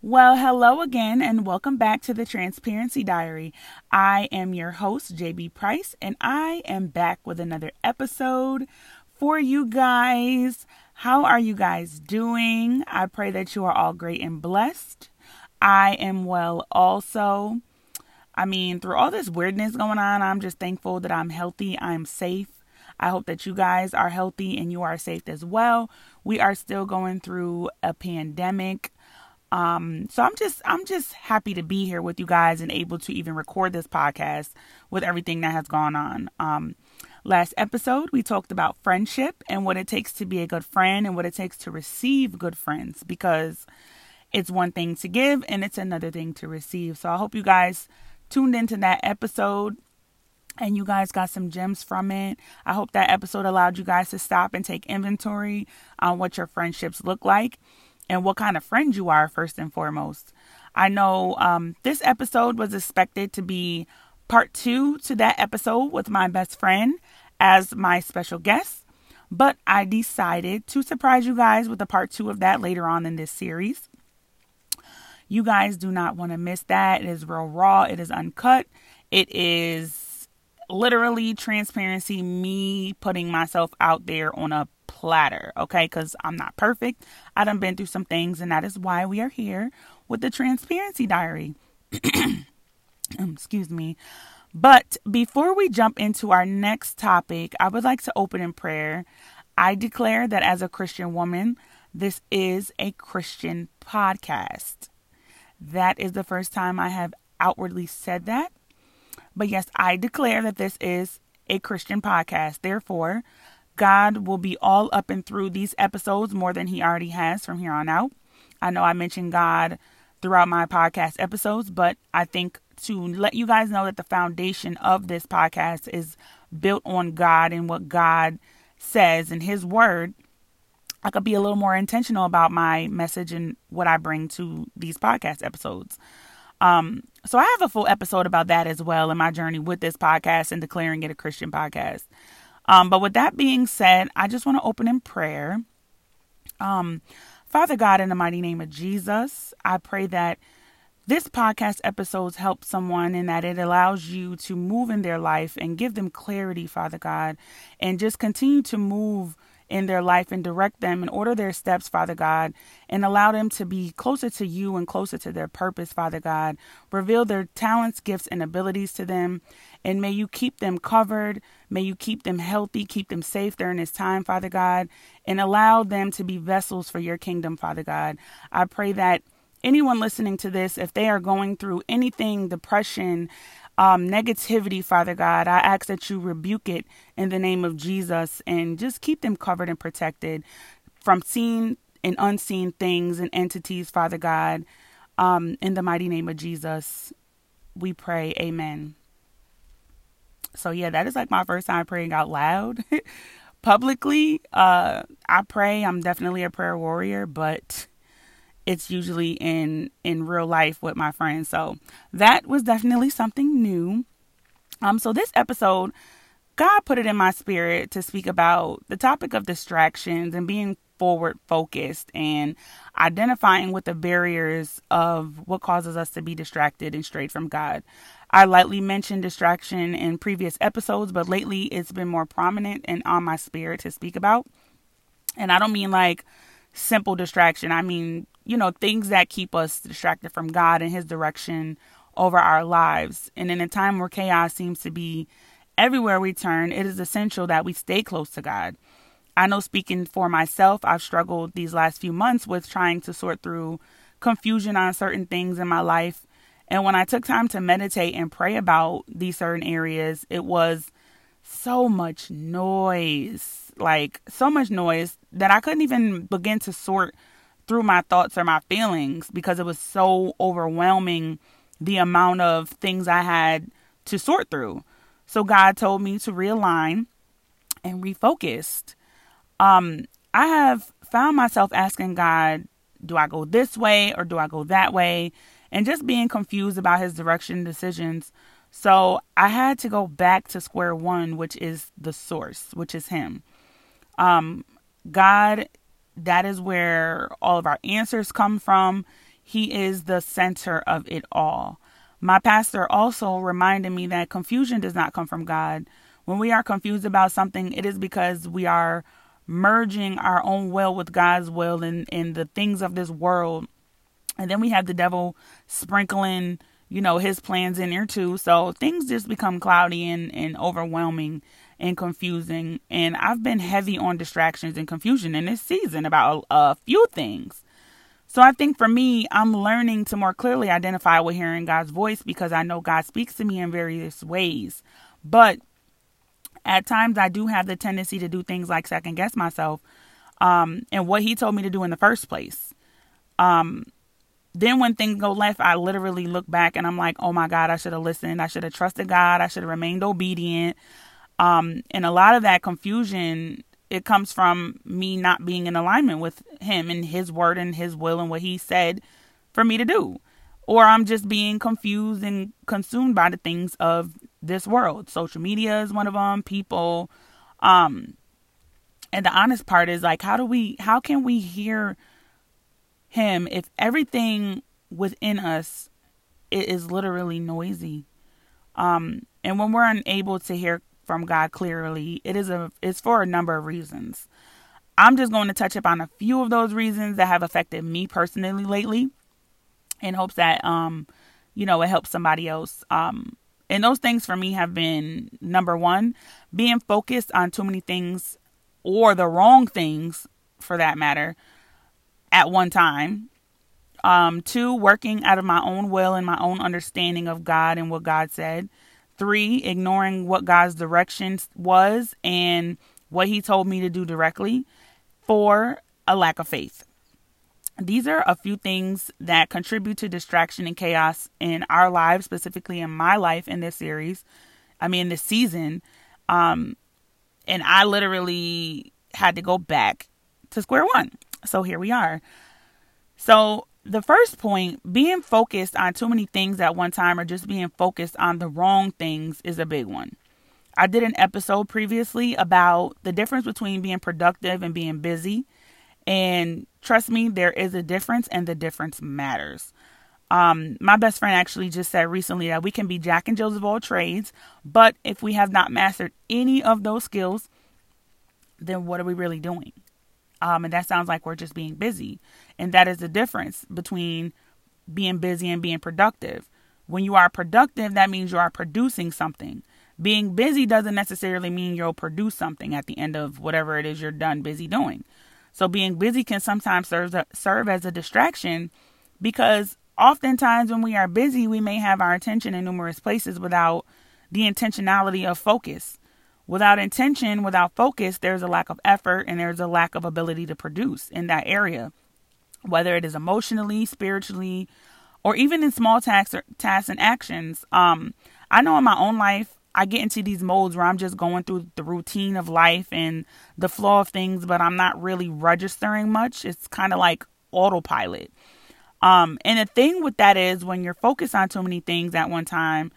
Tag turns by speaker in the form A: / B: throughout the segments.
A: Well, hello again, and welcome back to the Transparency Diary. I am your host, JB Price, and I am back with another episode for you guys. How are you guys doing? I pray that you are all great and blessed. I am well also. I mean, through all this weirdness going on, I'm just thankful that I'm healthy, I'm safe. I hope that you guys are healthy and you are safe as well. We are still going through a pandemic. Um, so I'm just I'm just happy to be here with you guys and able to even record this podcast with everything that has gone on. Um, last episode we talked about friendship and what it takes to be a good friend and what it takes to receive good friends because it's one thing to give and it's another thing to receive. So I hope you guys tuned into that episode and you guys got some gems from it. I hope that episode allowed you guys to stop and take inventory on what your friendships look like and what kind of friend you are, first and foremost. I know um, this episode was expected to be part two to that episode with my best friend as my special guest, but I decided to surprise you guys with a part two of that later on in this series. You guys do not want to miss that. It is real raw, it is uncut, it is literally transparency, me putting myself out there on a platter, okay? Because I'm not perfect. I done been through some things, and that is why we are here with the Transparency Diary. Um, excuse me. But before we jump into our next topic, I would like to open in prayer. I declare that as a Christian woman, this is a Christian podcast. That is the first time I have outwardly said that. But yes, I declare that this is a Christian podcast. Therefore, God will be all up and through these episodes more than He already has from here on out. I know I mentioned God throughout my podcast episodes, but I think to let you guys know that the foundation of this podcast is built on God and what God says in His Word, I could be a little more intentional about my message and what I bring to these podcast episodes. Um, so I have a full episode about that as well in my journey with this podcast and declaring it a Christian podcast. Um, but with that being said, I just want to open in prayer. Um, Father God, in the mighty name of Jesus, I pray that this podcast episodes help someone and that it allows you to move in their life and give them clarity, Father God, and just continue to move in their life and direct them and order their steps, Father God, and allow them to be closer to you and closer to their purpose, Father God. Reveal their talents, gifts, and abilities to them, and may you keep them covered. May you keep them healthy, keep them safe during this time, Father God, and allow them to be vessels for your kingdom, Father God. I pray that anyone listening to this, if they are going through anything, depression, um, negativity, Father God. I ask that you rebuke it in the name of Jesus and just keep them covered and protected from seen and unseen things and entities, Father God. Um, in the mighty name of Jesus, we pray. Amen. So, yeah, that is like my first time praying out loud publicly. Uh, I pray. I'm definitely a prayer warrior, but it's usually in in real life with my friends. So that was definitely something new. Um so this episode God put it in my spirit to speak about the topic of distractions and being forward focused and identifying with the barriers of what causes us to be distracted and strayed from God. I lightly mentioned distraction in previous episodes, but lately it's been more prominent and on my spirit to speak about. And I don't mean like simple distraction. I mean you know, things that keep us distracted from God and His direction over our lives. And in a time where chaos seems to be everywhere we turn, it is essential that we stay close to God. I know speaking for myself, I've struggled these last few months with trying to sort through confusion on certain things in my life. And when I took time to meditate and pray about these certain areas, it was so much noise, like so much noise that I couldn't even begin to sort through my thoughts or my feelings because it was so overwhelming the amount of things I had to sort through. So God told me to realign and refocus. Um, I have found myself asking God, do I go this way or do I go that way? And just being confused about his direction decisions. So I had to go back to square one, which is the source, which is him. Um, God that is where all of our answers come from. He is the center of it all. My pastor also reminded me that confusion does not come from God. When we are confused about something, it is because we are merging our own will with God's will and, and the things of this world. And then we have the devil sprinkling, you know, his plans in there too. So things just become cloudy and, and overwhelming and confusing. And I've been heavy on distractions and confusion in this season about a, a few things. So I think for me, I'm learning to more clearly identify with hearing God's voice because I know God speaks to me in various ways. But at times I do have the tendency to do things like second guess myself um, and what he told me to do in the first place. Um, then when things go left, I literally look back and I'm like, oh my God, I should have listened. I should have trusted God. I should have remained obedient. Um, and a lot of that confusion it comes from me not being in alignment with him and his word and his will and what he said for me to do. Or I'm just being confused and consumed by the things of this world. Social media is one of them, people. Um, and the honest part is like, how do we, how can we hear him if everything within us is literally noisy? Um, and when we're unable to hear from God clearly, it is a it's for a number of reasons. I'm just going to touch upon a few of those reasons that have affected me personally lately in hopes that um you know it helps somebody else. Um and those things for me have been number 1, being focused on too many things or the wrong things for that matter at one time. Um, two, working out of my own will and my own understanding of God and what God said. Three, ignoring what God's direction was and what He told me to do directly. Four, a lack of faith. These are a few things that contribute to distraction and chaos in our lives, specifically in my life in this series. I mean, this season. Um, and I literally had to go back to square one. So here we are. So the first point, being focused on too many things at one time or just being focused on the wrong things is a big one. I did an episode previously about the difference between being productive and being busy. And trust me, there is a difference, and the difference matters. Um, my best friend actually just said recently that we can be Jack and Jills of all trades, but if we have not mastered any of those skills, then what are we really doing? Um, and that sounds like we're just being busy. And that is the difference between being busy and being productive. When you are productive, that means you are producing something. Being busy doesn't necessarily mean you'll produce something at the end of whatever it is you're done busy doing. So being busy can sometimes serve serve as a distraction because oftentimes when we are busy, we may have our attention in numerous places without the intentionality of focus. Without intention, without focus, there's a lack of effort and there's a lack of ability to produce in that area, whether it is emotionally, spiritually, or even in small tasks, tasks and actions. Um, I know in my own life, I get into these modes where I'm just going through the routine of life and the flow of things, but I'm not really registering much. It's kind of like autopilot. Um, and the thing with that is when you're focused on too many things at one time,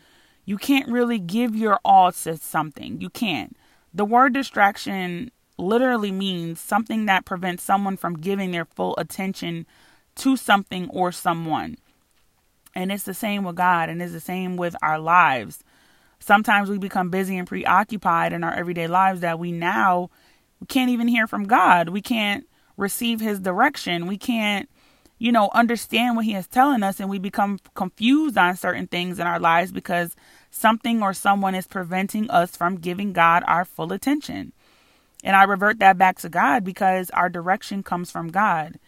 A: you can't really give your all to something. You can't. The word distraction literally means something that prevents someone from giving their full attention to something or someone. And it's the same with God and it's the same with our lives. Sometimes we become busy and preoccupied in our everyday lives that we now can't even hear from God. We can't receive his direction. We can't you know, understand what he is telling us and we become confused on certain things in our lives because something or someone is preventing us from giving God our full attention. And I revert that back to God because our direction comes from God.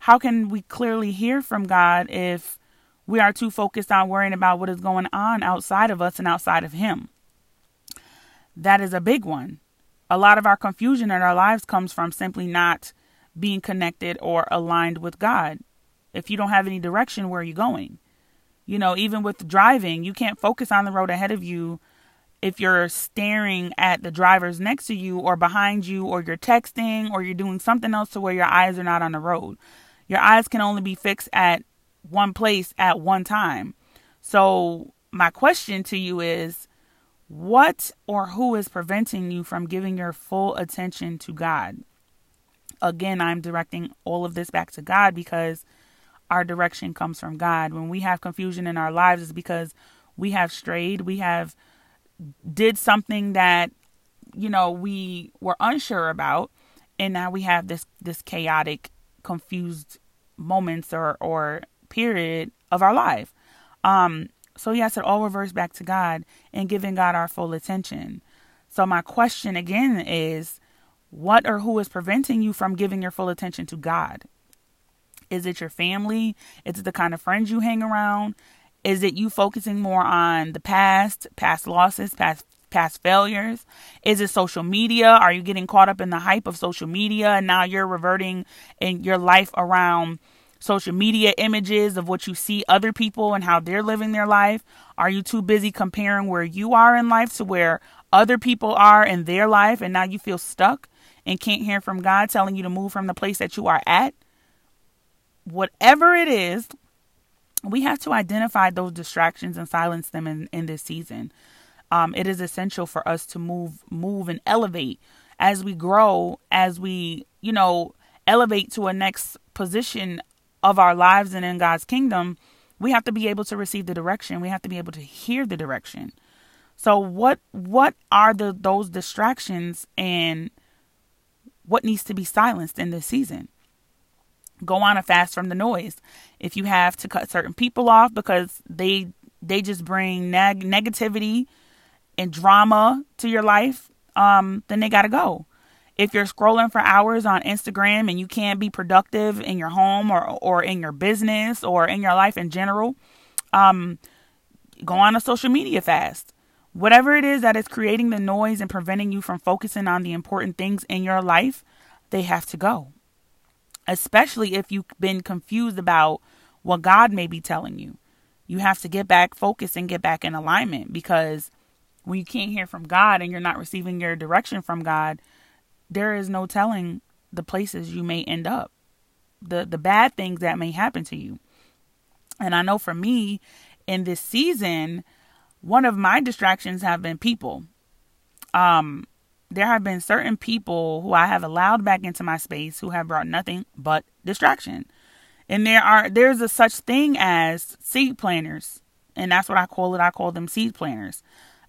A: How can we clearly hear from God if we are too focused on worrying about what is going on outside of us and outside of Him? That is a big one. A lot of our confusion in our lives comes from simply not being connected or aligned with God. If you don't have any direction, where are you going? You know, even with driving, you can't focus on the road ahead of you if you're staring at the drivers next to you or behind you or you're texting or you're doing something else to where your eyes are not on the road. Your eyes can only be fixed at one place at one time. So, my question to you is what or who is preventing you from giving your full attention to God? Again, I'm directing all of this back to God because our direction comes from God. When we have confusion in our lives, it's because we have strayed. We have did something that you know we were unsure about, and now we have this this chaotic, confused moments or or period of our life. Um, so yes, it all reverts back to God and giving God our full attention. So my question again is what or who is preventing you from giving your full attention to God? Is it your family? Is it the kind of friends you hang around? Is it you focusing more on the past, past losses, past past failures? Is it social media? Are you getting caught up in the hype of social media and now you're reverting in your life around social media images of what you see other people and how they're living their life? Are you too busy comparing where you are in life to where other people are in their life and now you feel stuck and can't hear from God telling you to move from the place that you are at? Whatever it is, we have to identify those distractions and silence them in, in this season. Um, it is essential for us to move, move and elevate as we grow, as we, you know, elevate to a next position of our lives and in God's kingdom, we have to be able to receive the direction. We have to be able to hear the direction. So what what are the those distractions and what needs to be silenced in this season? Go on a fast from the noise. If you have to cut certain people off because they they just bring neg- negativity and drama to your life, um, then they got to go if you're scrolling for hours on Instagram and you can't be productive in your home or or in your business or in your life in general, um, go on a social media fast. Whatever it is that is creating the noise and preventing you from focusing on the important things in your life, they have to go. Especially if you've been confused about what God may be telling you. You have to get back focused and get back in alignment because when you can't hear from God and you're not receiving your direction from God, there is no telling the places you may end up, the the bad things that may happen to you. And I know for me in this season, one of my distractions have been people. Um there have been certain people who I have allowed back into my space who have brought nothing but distraction. And there are there's a such thing as seed planters, and that's what I call it. I call them seed planters.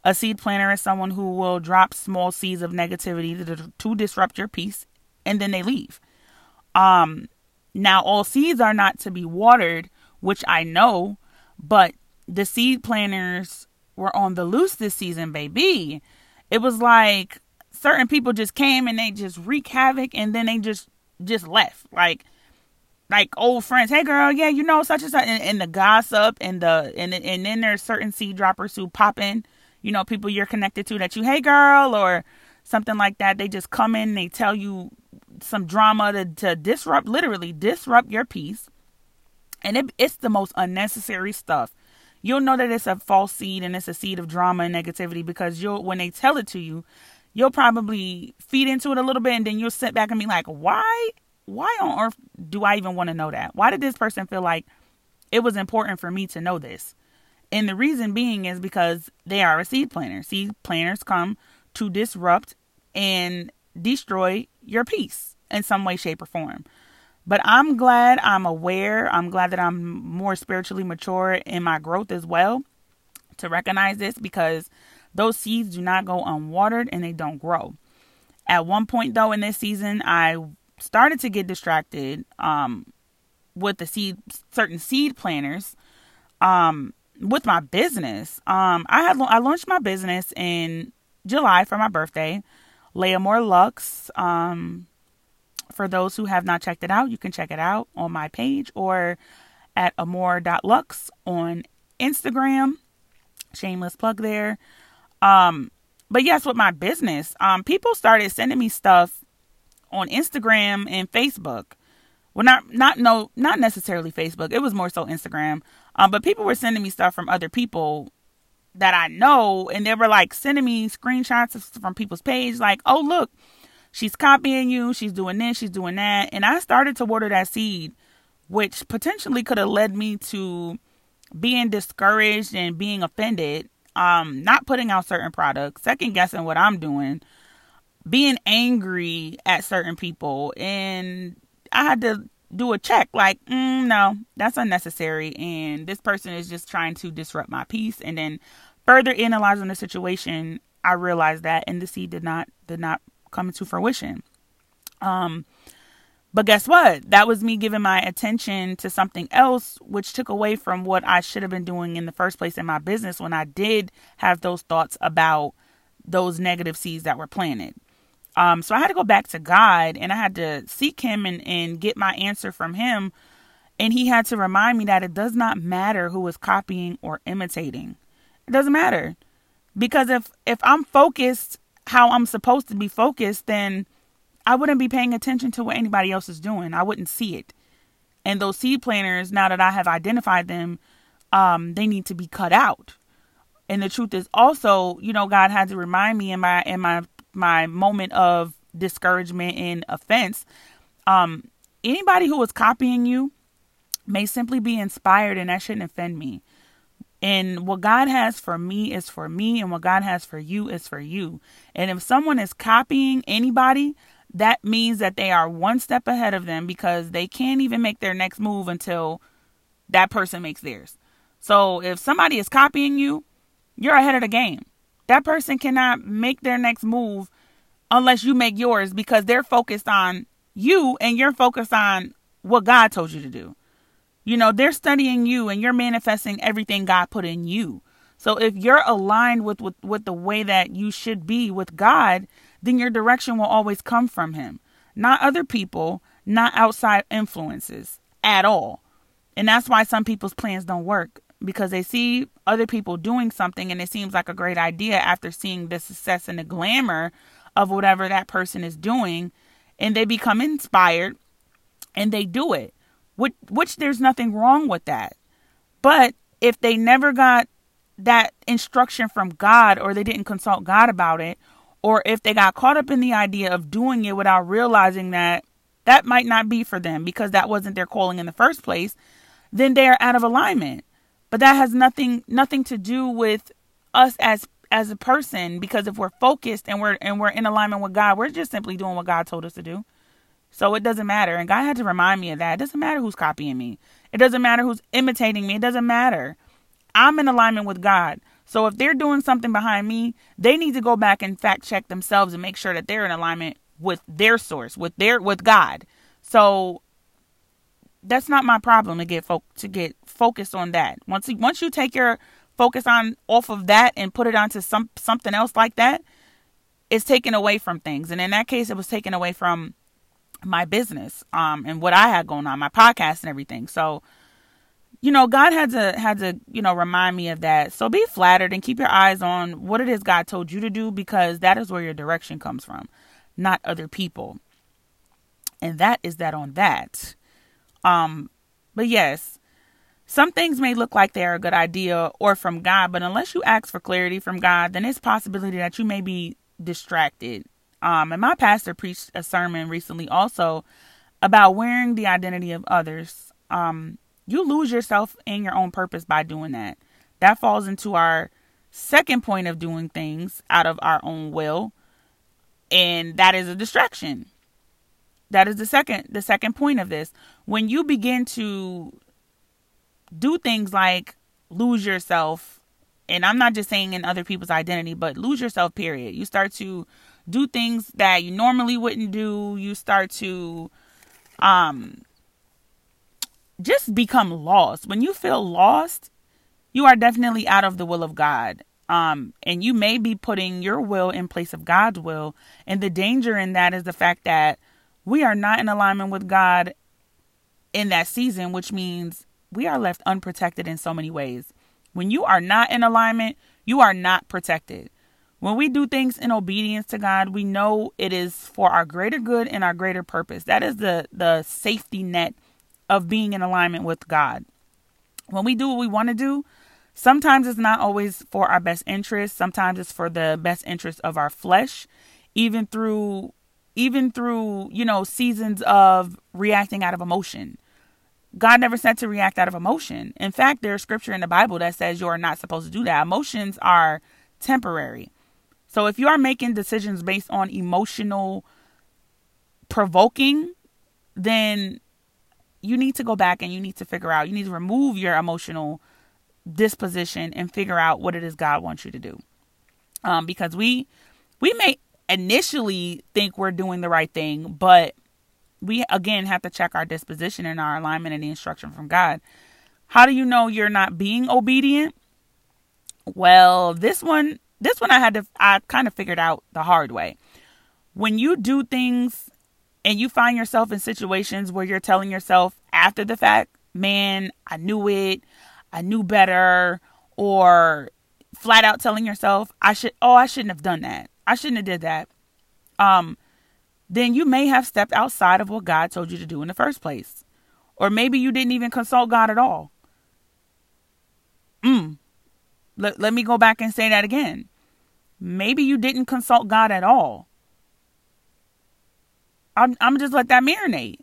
A: A seed planter is someone who will drop small seeds of negativity to, to disrupt your peace and then they leave. Um, now, all seeds are not to be watered, which I know, but the seed planters were on the loose this season, baby. It was like certain people just came and they just wreak havoc and then they just just left. Like like old friends, hey girl, yeah, you know such and such, and, and the gossip and the and and then there's certain seed droppers who pop in you know, people you're connected to that you, hey girl, or something like that. They just come in, they tell you some drama to, to disrupt, literally disrupt your peace. And it, it's the most unnecessary stuff. You'll know that it's a false seed and it's a seed of drama and negativity because you'll, when they tell it to you, you'll probably feed into it a little bit and then you'll sit back and be like, why, why on earth do I even want to know that? Why did this person feel like it was important for me to know this? And the reason being is because they are a seed planner. Seed planners come to disrupt and destroy your peace in some way, shape, or form. But I'm glad I'm aware. I'm glad that I'm more spiritually mature in my growth as well to recognize this because those seeds do not go unwatered and they don't grow. At one point, though, in this season, I started to get distracted um, with the seed, certain seed planners. Um, with my business. Um, I had I launched my business in July for my birthday, Leah More Lux. Um, for those who have not checked it out, you can check it out on my page or at amore.lux on Instagram. Shameless plug there. Um, but yes, with my business, um, people started sending me stuff on Instagram and Facebook. Well, not not no, not necessarily Facebook. It was more so Instagram. Um, but people were sending me stuff from other people that I know, and they were like sending me screenshots from people's page, like, "Oh, look, she's copying you. She's doing this. She's doing that." And I started to water that seed, which potentially could have led me to being discouraged and being offended. Um, not putting out certain products, second guessing what I'm doing, being angry at certain people, and I had to do a check like, mm, no, that's unnecessary. And this person is just trying to disrupt my peace. And then further analyzing the situation, I realized that and the seed did not did not come into fruition. Um but guess what? That was me giving my attention to something else, which took away from what I should have been doing in the first place in my business when I did have those thoughts about those negative seeds that were planted. Um, so I had to go back to God and I had to seek Him and, and get my answer from Him. And He had to remind me that it does not matter who is copying or imitating. It doesn't matter. Because if if I'm focused how I'm supposed to be focused, then I wouldn't be paying attention to what anybody else is doing. I wouldn't see it. And those seed planters, now that I have identified them, um, they need to be cut out. And the truth is also, you know, God had to remind me in my in my my moment of discouragement and offense. Um, anybody who is copying you may simply be inspired, and that shouldn't offend me. And what God has for me is for me, and what God has for you is for you. And if someone is copying anybody, that means that they are one step ahead of them because they can't even make their next move until that person makes theirs. So if somebody is copying you, you're ahead of the game. That person cannot make their next move unless you make yours because they're focused on you and you're focused on what God told you to do. You know, they're studying you and you're manifesting everything God put in you. So if you're aligned with, with, with the way that you should be with God, then your direction will always come from Him, not other people, not outside influences at all. And that's why some people's plans don't work because they see other people doing something and it seems like a great idea after seeing the success and the glamour of whatever that person is doing and they become inspired and they do it which, which there's nothing wrong with that. But if they never got that instruction from God or they didn't consult God about it, or if they got caught up in the idea of doing it without realizing that that might not be for them because that wasn't their calling in the first place, then they are out of alignment. But that has nothing nothing to do with us as as a person because if we're focused and we're and we're in alignment with God, we're just simply doing what God told us to do. So it doesn't matter. And God had to remind me of that. It doesn't matter who's copying me. It doesn't matter who's imitating me. It doesn't matter. I'm in alignment with God. So if they're doing something behind me, they need to go back and fact check themselves and make sure that they're in alignment with their source, with their with God. So that's not my problem to get fo- to get focused on that. Once you, once you take your focus on off of that and put it onto some something else like that, it's taken away from things. And in that case, it was taken away from my business um and what I had going on, my podcast and everything. So, you know, God had to had to, you know, remind me of that. So be flattered and keep your eyes on what it is God told you to do because that is where your direction comes from, not other people. And that is that on that. Um but yes, some things may look like they're a good idea or from God, but unless you ask for clarity from God, then it's possibility that you may be distracted um, and my pastor preached a sermon recently also about wearing the identity of others. Um, you lose yourself and your own purpose by doing that. That falls into our second point of doing things out of our own will, and that is a distraction. That is the second the second point of this. When you begin to do things like lose yourself, and I'm not just saying in other people's identity, but lose yourself, period. You start to do things that you normally wouldn't do. You start to um just become lost. When you feel lost, you are definitely out of the will of God. Um, and you may be putting your will in place of God's will. And the danger in that is the fact that we are not in alignment with God in that season, which means we are left unprotected in so many ways. When you are not in alignment, you are not protected. When we do things in obedience to God, we know it is for our greater good and our greater purpose. That is the the safety net of being in alignment with God. When we do what we want to do, sometimes it's not always for our best interest, sometimes it's for the best interest of our flesh, even through even through, you know, seasons of reacting out of emotion. God never said to react out of emotion. In fact, there's scripture in the Bible that says you are not supposed to do that. Emotions are temporary. So if you are making decisions based on emotional provoking, then you need to go back and you need to figure out, you need to remove your emotional disposition and figure out what it is God wants you to do. Um, because we we may initially think we're doing the right thing, but we again have to check our disposition and our alignment and the instruction from God. How do you know you're not being obedient? Well, this one this one I had to I kind of figured out the hard way. When you do things and you find yourself in situations where you're telling yourself after the fact, man, I knew it, I knew better, or flat out telling yourself, I should oh, I shouldn't have done that. I shouldn't have did that. Um then you may have stepped outside of what God told you to do in the first place. Or maybe you didn't even consult God at all. Mm. Let, let me go back and say that again. Maybe you didn't consult God at all. I'm, I'm just let that marinate.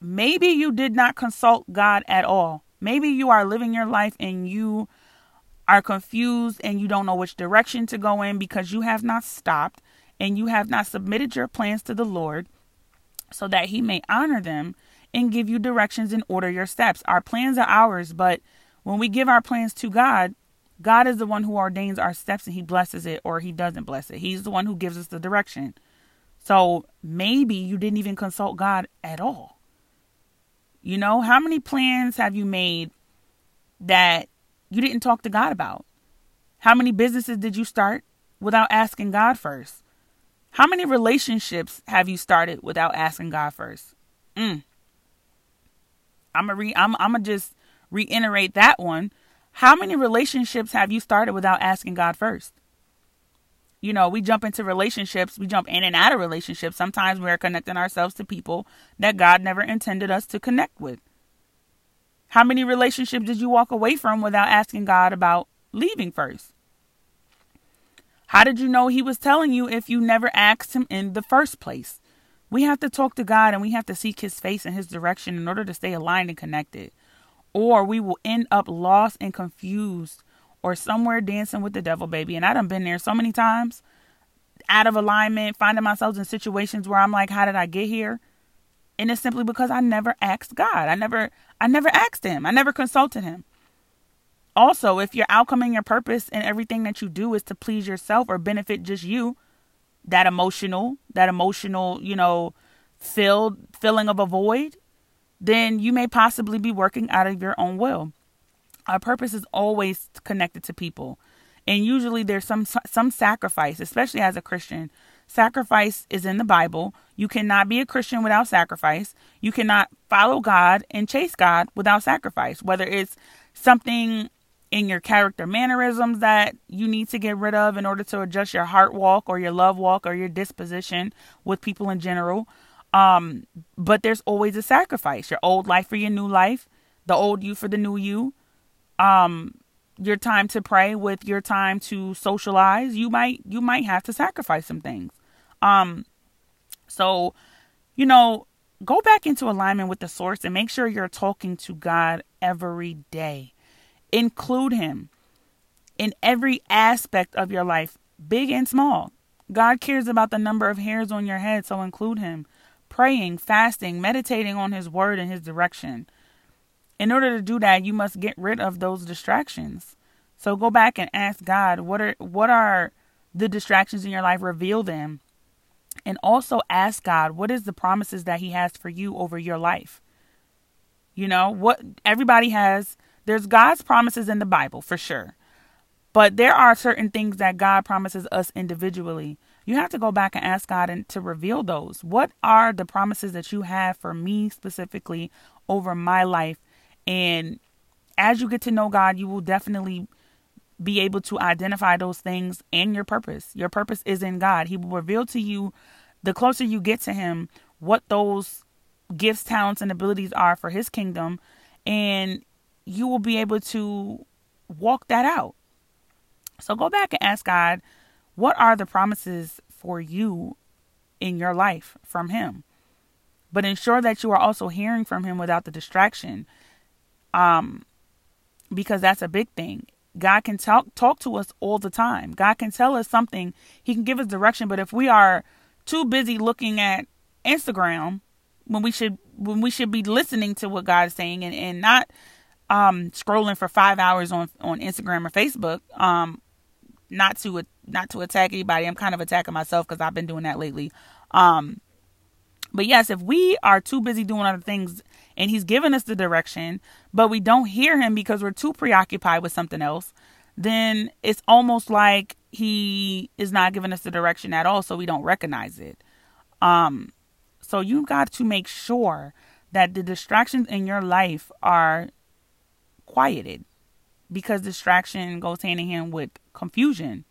A: Maybe you did not consult God at all. Maybe you are living your life and you are confused and you don't know which direction to go in because you have not stopped and you have not submitted your plans to the Lord so that he may honor them and give you directions and order your steps. Our plans are ours, but when we give our plans to God, God is the one who ordains our steps and he blesses it or he doesn't bless it. He's the one who gives us the direction. So maybe you didn't even consult God at all. You know, how many plans have you made that you didn't talk to God about? How many businesses did you start without asking God first? How many relationships have you started without asking God first? Mm. I'm re- I'm I'm gonna just reiterate that one. How many relationships have you started without asking God first? You know, we jump into relationships, we jump in and out of relationships. Sometimes we're connecting ourselves to people that God never intended us to connect with. How many relationships did you walk away from without asking God about leaving first? How did you know he was telling you if you never asked him in the first place? We have to talk to God and we have to seek his face and his direction in order to stay aligned and connected. Or we will end up lost and confused or somewhere dancing with the devil, baby. And I done been there so many times, out of alignment, finding myself in situations where I'm like, how did I get here? And it's simply because I never asked God. I never I never asked him. I never consulted him. Also, if your outcome and your purpose and everything that you do is to please yourself or benefit just you, that emotional, that emotional, you know, filled feeling of a void, then you may possibly be working out of your own will. Our purpose is always connected to people. And usually there's some some sacrifice, especially as a Christian. Sacrifice is in the Bible. You cannot be a Christian without sacrifice. You cannot follow God and chase God without sacrifice. Whether it's something in your character mannerisms that you need to get rid of in order to adjust your heart walk or your love walk or your disposition with people in general. Um, but there's always a sacrifice. Your old life for your new life, the old you for the new you. Um, your time to pray with your time to socialize, you might you might have to sacrifice some things. Um, so, you know, go back into alignment with the source and make sure you're talking to God every day. Include Him in every aspect of your life, big and small. God cares about the number of hairs on your head, so include Him. Praying, fasting, meditating on His word and His direction. In order to do that, you must get rid of those distractions. So go back and ask God, what are what are the distractions in your life? Reveal them. And also ask God, what is the promises that he has for you over your life? You know, what everybody has there's God's promises in the Bible for sure. But there are certain things that God promises us individually. You have to go back and ask God and to reveal those. What are the promises that you have for me specifically over my life? And as you get to know God, you will definitely be able to identify those things and your purpose. Your purpose is in God. He will reveal to you the closer you get to Him what those gifts, talents, and abilities are for His kingdom. And you will be able to walk that out. So go back and ask God, what are the promises for you in your life from Him? But ensure that you are also hearing from Him without the distraction. Um, because that's a big thing. God can talk talk to us all the time. God can tell us something. He can give us direction. But if we are too busy looking at Instagram when we should when we should be listening to what God is saying and, and not um scrolling for five hours on on Instagram or Facebook. Um not to not to attack anybody. I'm kind of attacking myself because I've been doing that lately. Um but yes, if we are too busy doing other things and he's given us the direction, but we don't hear him because we're too preoccupied with something else, then it's almost like he is not giving us the direction at all, so we don't recognize it. Um, so you've got to make sure that the distractions in your life are quieted because distraction goes hand in hand with confusion.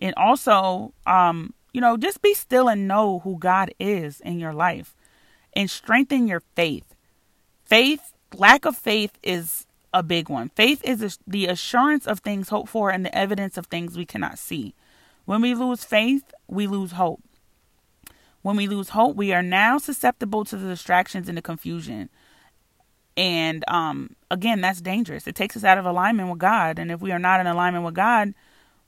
A: And also, um, you know, just be still and know who God is in your life and strengthen your faith. Faith, lack of faith is a big one. Faith is the assurance of things hoped for and the evidence of things we cannot see. When we lose faith, we lose hope. When we lose hope, we are now susceptible to the distractions and the confusion. And um, again, that's dangerous. It takes us out of alignment with God. And if we are not in alignment with God,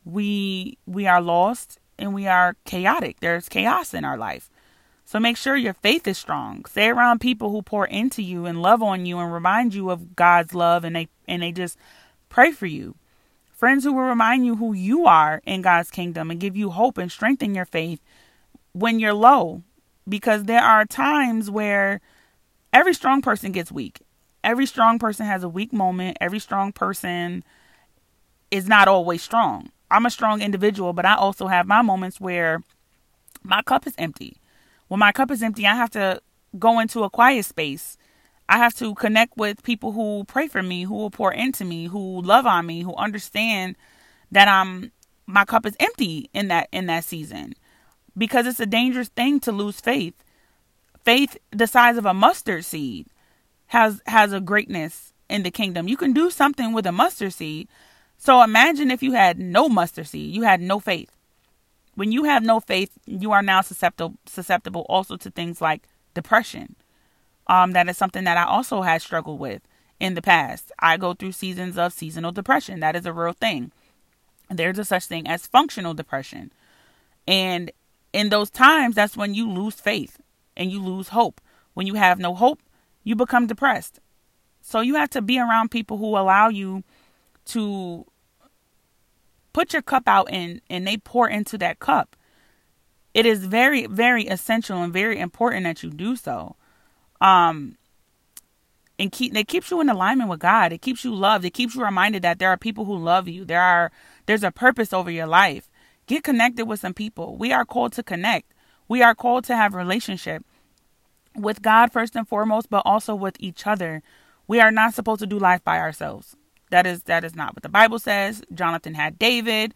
A: we we are lost and we are chaotic. There's chaos in our life. So make sure your faith is strong. Stay around people who pour into you and love on you and remind you of God's love and they and they just pray for you. Friends who will remind you who you are in God's kingdom and give you hope and strengthen your faith when you're low. Because there are times where every strong person gets weak. Every strong person has a weak moment. Every strong person is not always strong. I'm a strong individual, but I also have my moments where my cup is empty when my cup is empty, I have to go into a quiet space. I have to connect with people who pray for me, who will pour into me, who love on me, who understand that I'm my cup is empty in that in that season. Because it's a dangerous thing to lose faith. Faith the size of a mustard seed has has a greatness in the kingdom. You can do something with a mustard seed. So imagine if you had no mustard seed, you had no faith. When you have no faith, you are now susceptible susceptible also to things like depression. Um, that is something that I also had struggled with in the past. I go through seasons of seasonal depression. That is a real thing. There's a such thing as functional depression. And in those times, that's when you lose faith and you lose hope. When you have no hope, you become depressed. So you have to be around people who allow you to put your cup out and and they pour into that cup it is very very essential and very important that you do so um and keep it keeps you in alignment with God. It keeps you loved. It keeps you reminded that there are people who love you. There are there's a purpose over your life. Get connected with some people. We are called to connect. We are called to have relationship with God first and foremost, but also with each other. We are not supposed to do life by ourselves. That is that is not what the Bible says. Jonathan had David.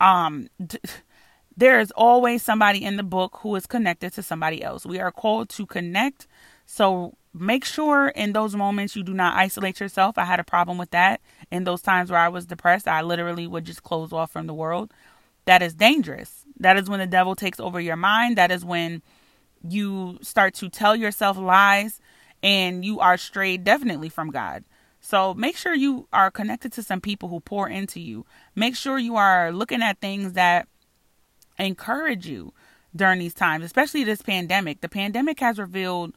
A: Um there is always somebody in the book who is connected to somebody else. We are called to connect. So make sure in those moments you do not isolate yourself. I had a problem with that. In those times where I was depressed, I literally would just close off from the world. That is dangerous. That is when the devil takes over your mind. That is when you start to tell yourself lies and you are strayed definitely from God. So make sure you are connected to some people who pour into you. Make sure you are looking at things that encourage you during these times, especially this pandemic. The pandemic has revealed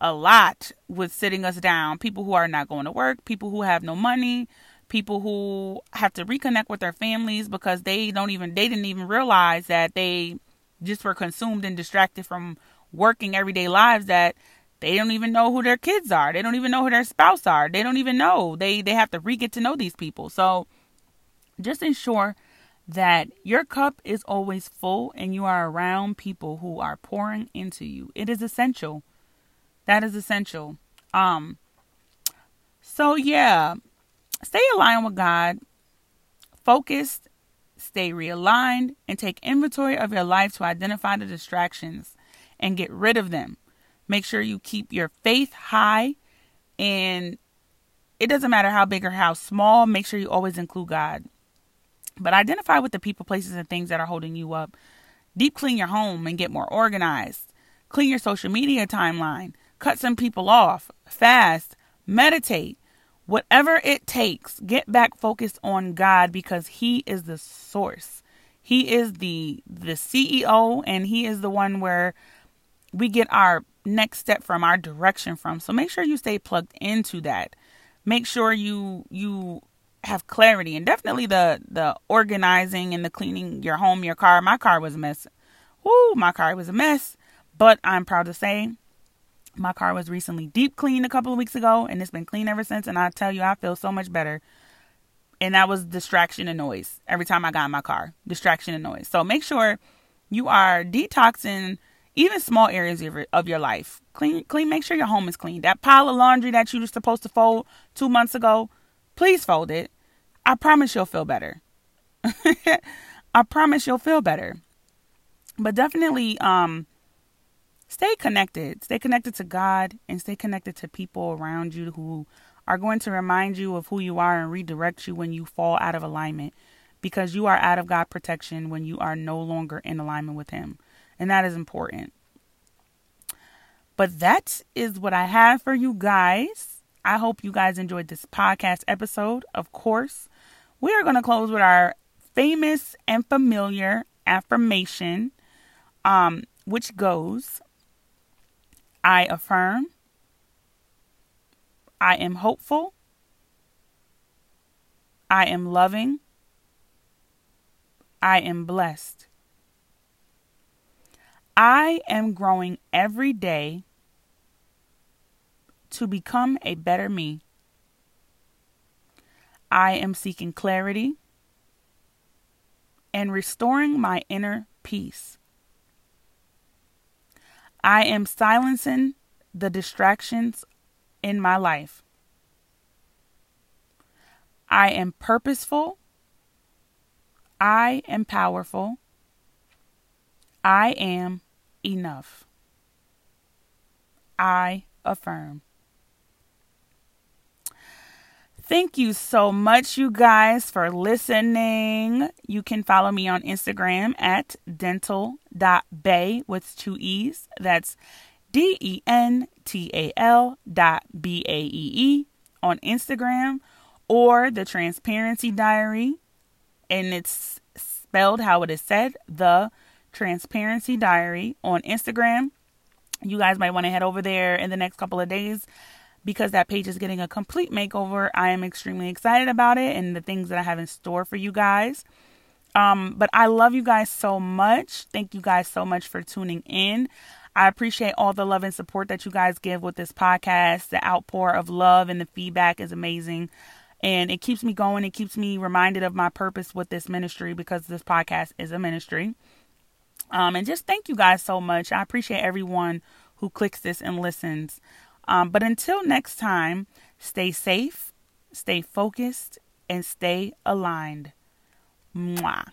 A: a lot with sitting us down. People who are not going to work, people who have no money, people who have to reconnect with their families because they don't even they didn't even realize that they just were consumed and distracted from working everyday lives that they don't even know who their kids are. They don't even know who their spouse are. They don't even know. They they have to re get to know these people. So just ensure that your cup is always full and you are around people who are pouring into you. It is essential. That is essential. Um so yeah, stay aligned with God. Focused, stay realigned and take inventory of your life to identify the distractions and get rid of them. Make sure you keep your faith high and it doesn't matter how big or how small, make sure you always include God. But identify with the people, places, and things that are holding you up. Deep clean your home and get more organized. Clean your social media timeline. Cut some people off. Fast. Meditate. Whatever it takes, get back focused on God because He is the source. He is the the CEO and He is the one where we get our next step from, our direction from. So make sure you stay plugged into that. Make sure you you have clarity and definitely the the organizing and the cleaning your home, your car. My car was a mess. Woo, my car was a mess. But I'm proud to say my car was recently deep cleaned a couple of weeks ago and it's been clean ever since. And I tell you, I feel so much better. And that was distraction and noise every time I got in my car. Distraction and noise. So make sure you are detoxing even small areas of your, life. Clean, clean. Make sure your home is clean. That pile of laundry that you were supposed to fold two months ago, please fold it. I promise you'll feel better. I promise you'll feel better. But definitely, um, stay connected. Stay connected to God and stay connected to people around you who are going to remind you of who you are and redirect you when you fall out of alignment because you are out of God protection when you are no longer in alignment with Him. And that is important. But that is what I have for you guys. I hope you guys enjoyed this podcast episode. Of course, we are going to close with our famous and familiar affirmation, um, which goes I affirm, I am hopeful, I am loving, I am blessed. I am growing every day to become a better me. I am seeking clarity and restoring my inner peace. I am silencing the distractions in my life. I am purposeful. I am powerful. I am enough. I affirm. Thank you so much, you guys, for listening. You can follow me on Instagram at dental.bae with two E's. That's D E N T A L dot B A E E on Instagram or the Transparency Diary. And it's spelled how it is said, the Transparency Diary on Instagram. You guys might want to head over there in the next couple of days because that page is getting a complete makeover. I am extremely excited about it and the things that I have in store for you guys. Um, but I love you guys so much. Thank you guys so much for tuning in. I appreciate all the love and support that you guys give with this podcast. The outpour of love and the feedback is amazing. And it keeps me going. It keeps me reminded of my purpose with this ministry because this podcast is a ministry. Um, and just thank you guys so much. I appreciate everyone who clicks this and listens. Um, but until next time, stay safe, stay focused, and stay aligned. Mwah.